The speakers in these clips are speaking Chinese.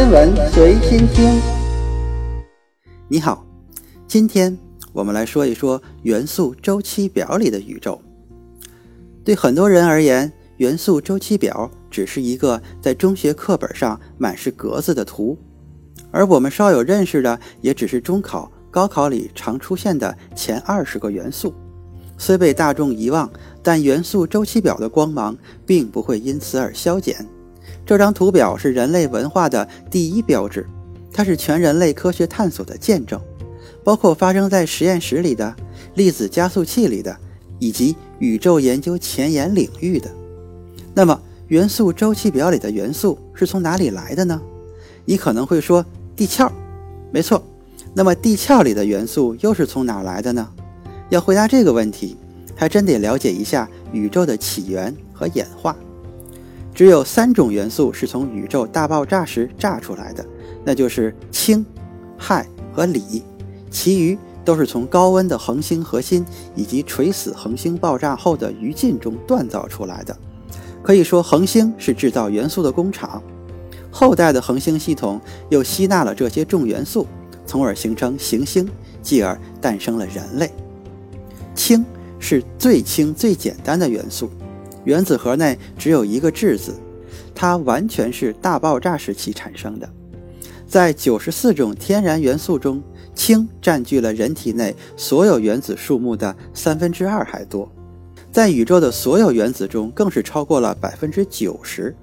天文随心听。你好，今天我们来说一说元素周期表里的宇宙。对很多人而言，元素周期表只是一个在中学课本上满是格子的图，而我们稍有认识的，也只是中考、高考里常出现的前二十个元素。虽被大众遗忘，但元素周期表的光芒并不会因此而消减。这张图表是人类文化的第一标志，它是全人类科学探索的见证，包括发生在实验室里的、粒子加速器里的，以及宇宙研究前沿领域的。那么，元素周期表里的元素是从哪里来的呢？你可能会说地壳，没错。那么，地壳里的元素又是从哪来的呢？要回答这个问题，还真得了解一下宇宙的起源和演化。只有三种元素是从宇宙大爆炸时炸出来的，那就是氢、氦和锂，其余都是从高温的恒星核心以及垂死恒星爆炸后的余烬中锻造出来的。可以说，恒星是制造元素的工厂，后代的恒星系统又吸纳了这些重元素，从而形成行星，继而诞生了人类。氢是最轻最简单的元素，原子核内只有一个质子，它完全是大爆炸时期产生的。在九十四种天然元素中，氢占据了人体内所有原子数目的三分之二还多，在宇宙的所有原子中更是超过了百分之九十，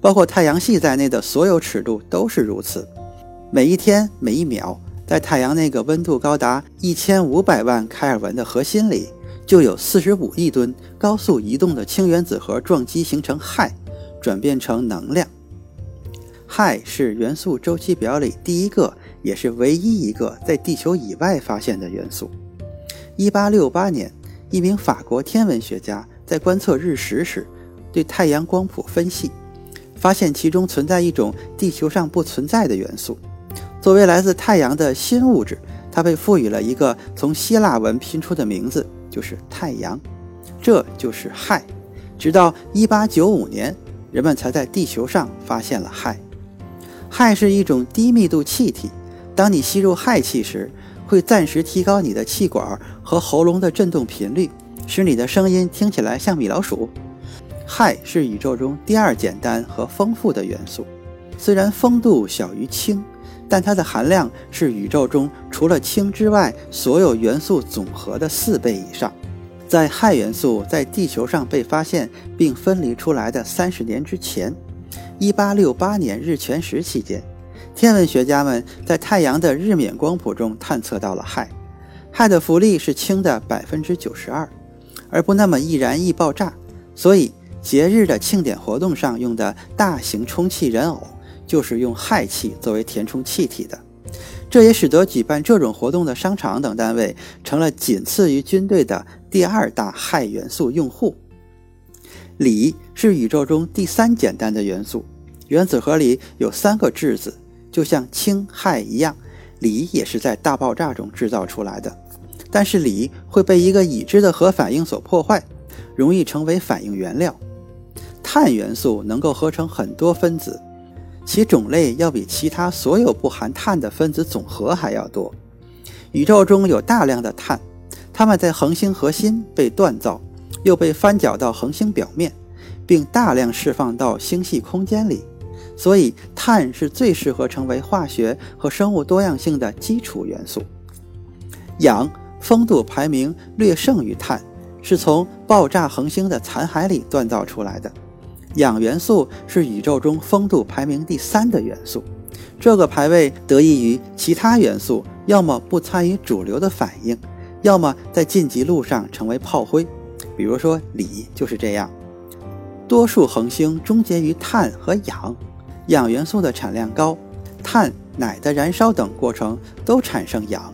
包括太阳系在内的所有尺度都是如此。每一天每一秒。在太阳那个温度高达一千五百万开尔文的核心里，就有四十五亿吨高速移动的氢原子核撞击形成氦，转变成能量。氦是元素周期表里第一个，也是唯一一个在地球以外发现的元素。一八六八年，一名法国天文学家在观测日食时，对太阳光谱分析，发现其中存在一种地球上不存在的元素。作为来自太阳的新物质，它被赋予了一个从希腊文拼出的名字，就是太阳，这就是氦。直到1895年，人们才在地球上发现了氦。氦是一种低密度气体，当你吸入氦气时，会暂时提高你的气管和喉咙的振动频率，使你的声音听起来像米老鼠。氦是宇宙中第二简单和丰富的元素，虽然丰度小于氢。但它的含量是宇宙中除了氢之外所有元素总和的四倍以上。在氦元素在地球上被发现并分离出来的三十年之前，1868年日全食期间，天文学家们在太阳的日冕光谱中探测到了氦。氦的浮力是氢的百分之九十二，而不那么易燃易爆炸。所以节日的庆典活动上用的大型充气人偶。就是用氦气作为填充气体的，这也使得举办这种活动的商场等单位成了仅次于军队的第二大氦元素用户。锂是宇宙中第三简单的元素，原子核里有三个质子，就像氢氦一样，锂也是在大爆炸中制造出来的。但是锂会被一个已知的核反应所破坏，容易成为反应原料。碳元素能够合成很多分子。其种类要比其他所有不含碳的分子总和还要多。宇宙中有大量的碳，它们在恒星核心被锻造，又被翻搅到恒星表面，并大量释放到星系空间里。所以，碳是最适合成为化学和生物多样性的基础元素。氧风度排名略胜于碳，是从爆炸恒星的残骸里锻造出来的。氧元素是宇宙中风度排名第三的元素，这个排位得益于其他元素要么不参与主流的反应，要么在晋级路上成为炮灰。比如说锂就是这样。多数恒星终结于碳和氧，氧元素的产量高，碳、氖的燃烧等过程都产生氧。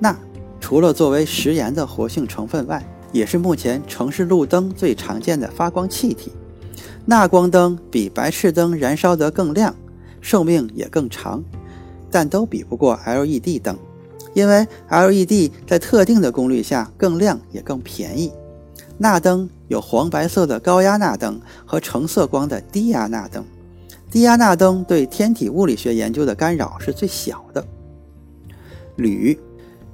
钠除了作为食盐的活性成分外，也是目前城市路灯最常见的发光气体。钠光灯比白炽灯燃烧得更亮，寿命也更长，但都比不过 LED 灯，因为 LED 在特定的功率下更亮也更便宜。钠灯有黄白色的高压钠灯和橙色光的低压钠灯，低压钠灯对天体物理学研究的干扰是最小的。铝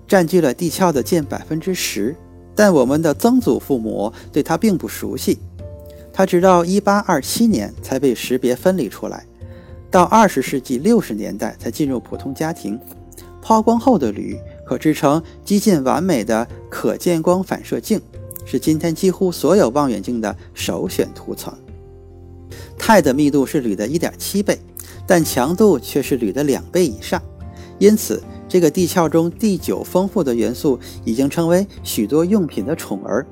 占据了地壳的近百分之十，但我们的曾祖父母对它并不熟悉。它直到1827年才被识别分离出来，到20世纪60年代才进入普通家庭。抛光后的铝可制成几近完美的可见光反射镜，是今天几乎所有望远镜的首选涂层。钛的密度是铝的1.7倍，但强度却是铝的两倍以上。因此，这个地壳中第九丰富的元素已经成为许多用品的宠儿，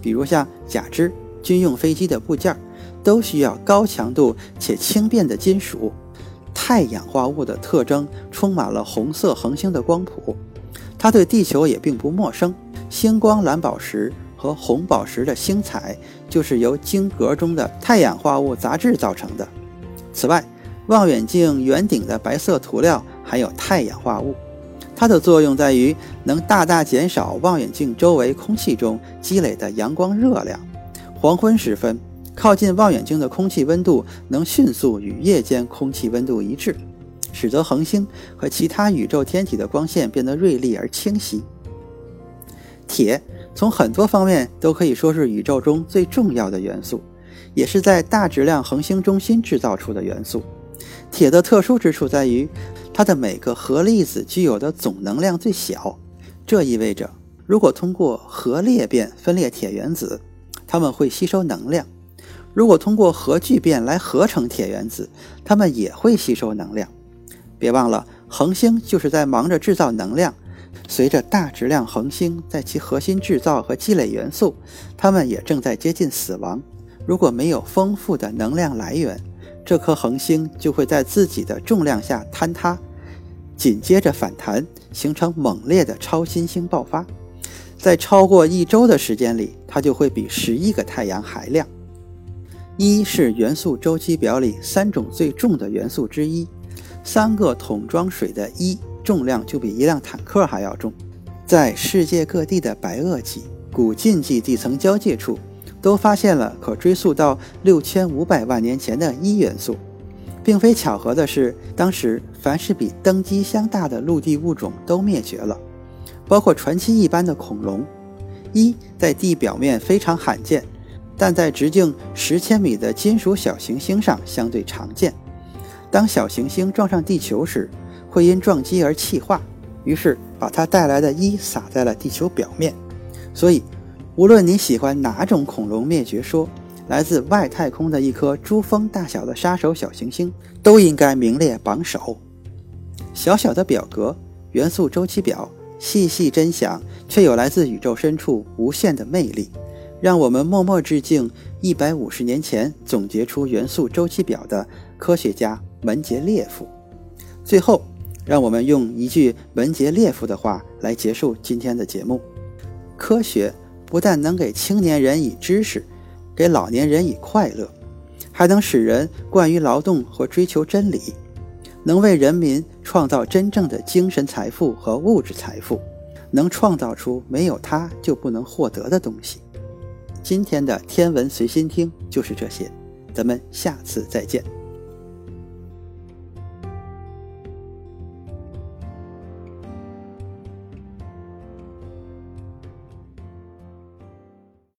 比如像假肢、军用飞机的部件，都需要高强度且轻便的金属。钛氧化物的特征充满了红色恒星的光谱，它对地球也并不陌生。星光蓝宝石。和红宝石的星彩就是由晶格中的钛氧化物杂质造成的。此外，望远镜圆顶的白色涂料含有钛氧化物，它的作用在于能大大减少望远镜周围空气中积累的阳光热量。黄昏时分，靠近望远镜的空气温度能迅速与夜间空气温度一致，使得恒星和其他宇宙天体的光线变得锐利而清晰。铁。从很多方面都可以说是宇宙中最重要的元素，也是在大质量恒星中心制造出的元素。铁的特殊之处在于，它的每个核粒子具有的总能量最小。这意味着，如果通过核裂变分裂铁原子，它们会吸收能量；如果通过核聚变来合成铁原子，它们也会吸收能量。别忘了，恒星就是在忙着制造能量。随着大质量恒星在其核心制造和积累元素，它们也正在接近死亡。如果没有丰富的能量来源，这颗恒星就会在自己的重量下坍塌，紧接着反弹，形成猛烈的超新星爆发。在超过一周的时间里，它就会比十一个太阳还亮。一是元素周期表里三种最重的元素之一，三个桶装水的一。重量就比一辆坦克还要重，在世界各地的白垩纪、古近纪地层交界处，都发现了可追溯到六千五百万年前的一元素。并非巧合的是，当时凡是比登机箱大的陆地物种都灭绝了，包括传奇一般的恐龙。一在地表面非常罕见，但在直径十千米的金属小行星上相对常见。当小行星撞上地球时，会因撞击而气化，于是把它带来的一撒在了地球表面。所以，无论你喜欢哪种恐龙灭绝说，来自外太空的一颗珠峰大小的杀手小行星都应该名列榜首。小小的表格元素周期表，细细真想，却有来自宇宙深处无限的魅力。让我们默默致敬一百五十年前总结出元素周期表的科学家门捷列夫。最后。让我们用一句门捷列夫的话来结束今天的节目：科学不但能给青年人以知识，给老年人以快乐，还能使人惯于劳动和追求真理，能为人民创造真正的精神财富和物质财富，能创造出没有它就不能获得的东西。今天的天文随心听就是这些，咱们下次再见。